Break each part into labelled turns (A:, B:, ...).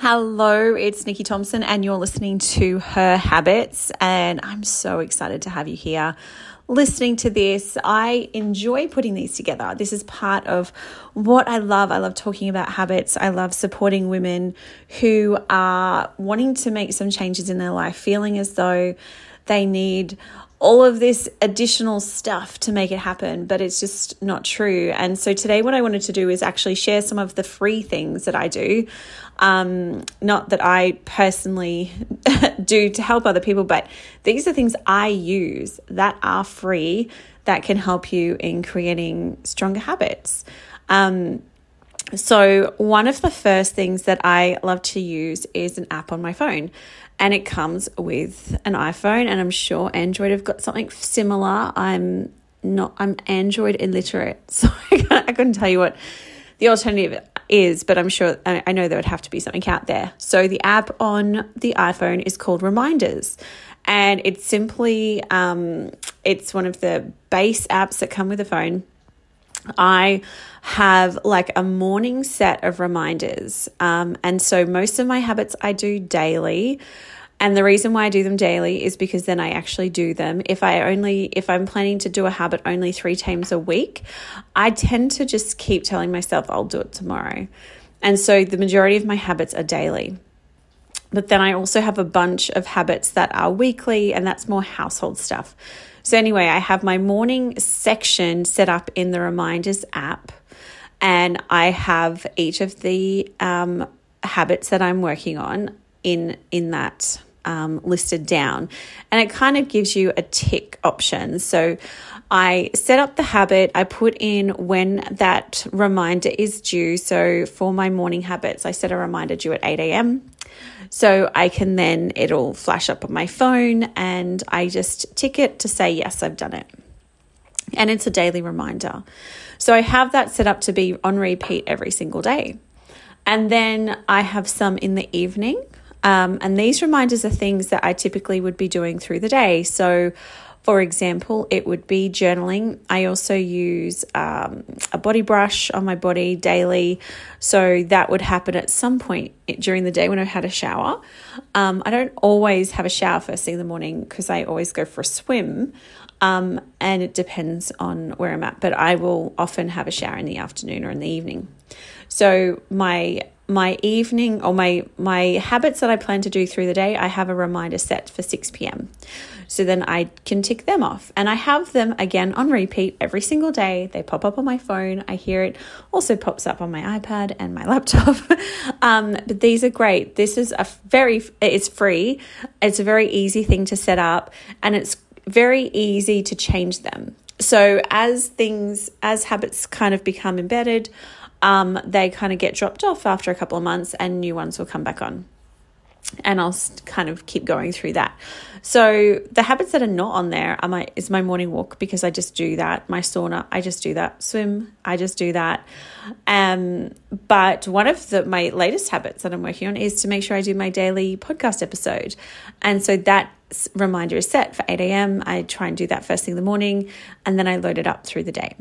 A: Hello, it's Nicky Thompson, and you're listening to Her Habits. And I'm so excited to have you here listening to this. I enjoy putting these together. This is part of what I love. I love talking about habits. I love supporting women who are wanting to make some changes in their life, feeling as though they need all of this additional stuff to make it happen, but it's just not true. And so today, what I wanted to do is actually share some of the free things that I do. Um, not that I personally do to help other people, but these are things I use that are free that can help you in creating stronger habits. Um, so, one of the first things that I love to use is an app on my phone and it comes with an iPhone and I'm sure Android have got something similar. I'm not I'm Android illiterate, so I couldn't tell you what the alternative is, but I'm sure I know there would have to be something out there. So the app on the iPhone is called Reminders, and it's simply um, it's one of the base apps that come with the phone. I have like a morning set of reminders. Um, and so most of my habits I do daily. And the reason why I do them daily is because then I actually do them. If I only, if I'm planning to do a habit only three times a week, I tend to just keep telling myself I'll do it tomorrow. And so the majority of my habits are daily. But then I also have a bunch of habits that are weekly, and that's more household stuff. So, anyway, I have my morning section set up in the Reminders app, and I have each of the um, habits that I'm working on in in that um, listed down, and it kind of gives you a tick option. So. I set up the habit, I put in when that reminder is due. So for my morning habits, I set a reminder due at 8 a.m. So I can then, it'll flash up on my phone and I just tick it to say, yes, I've done it. And it's a daily reminder. So I have that set up to be on repeat every single day. And then I have some in the evening. Um, and these reminders are things that I typically would be doing through the day. So for example, it would be journaling. I also use um, a body brush on my body daily. So that would happen at some point during the day when I had a shower. Um, I don't always have a shower first thing in the morning because I always go for a swim. Um, and it depends on where I'm at, but I will often have a shower in the afternoon or in the evening. So my my evening or my my habits that I plan to do through the day, I have a reminder set for 6 p.m. So then I can tick them off. And I have them again on repeat every single day. They pop up on my phone. I hear it. Also pops up on my iPad and my laptop. um, but these are great. This is a very it's free. It's a very easy thing to set up and it's very easy to change them. So as things as habits kind of become embedded, um, they kind of get dropped off after a couple of months and new ones will come back on. And I'll kind of keep going through that. So the habits that are not on there are my is my morning walk because I just do that. My sauna, I just do that. Swim, I just do that. Um, but one of the my latest habits that I'm working on is to make sure I do my daily podcast episode, and so that reminder is set for 8 a.m. I try and do that first thing in the morning, and then I load it up through the day.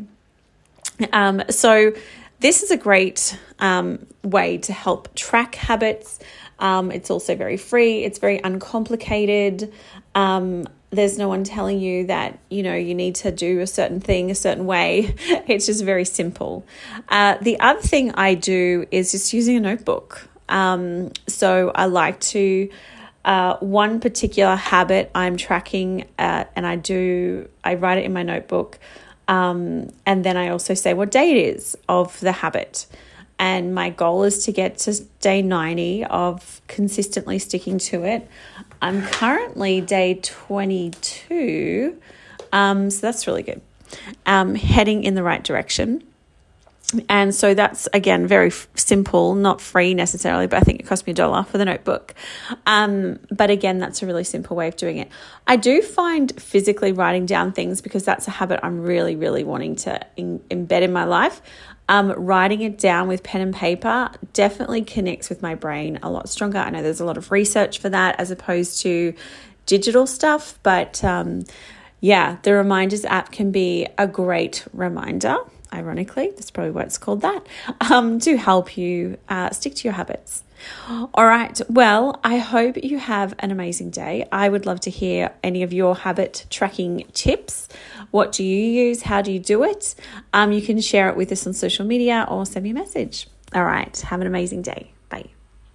A: Um, so this is a great um, way to help track habits. Um, it's also very free, it's very uncomplicated. Um, there's no one telling you that you know you need to do a certain thing a certain way. It's just very simple. Uh, the other thing i do is just using a notebook. Um, so i like to uh, one particular habit i'm tracking uh, and i do i write it in my notebook um, and then I also say what day it is of the habit. And my goal is to get to day 90 of consistently sticking to it. I'm currently day 22. Um, so that's really good. Um, heading in the right direction. And so that's again very f- simple, not free necessarily, but I think it cost me a dollar for the notebook. Um, but again, that's a really simple way of doing it. I do find physically writing down things because that's a habit I'm really, really wanting to in- embed in my life. Um, writing it down with pen and paper definitely connects with my brain a lot stronger. I know there's a lot of research for that as opposed to digital stuff, but um, yeah, the Reminders app can be a great reminder ironically, that's probably why it's called that, um, to help you uh, stick to your habits. All right. Well, I hope you have an amazing day. I would love to hear any of your habit tracking tips. What do you use? How do you do it? Um, you can share it with us on social media or send me a message. All right. Have an amazing day. Bye.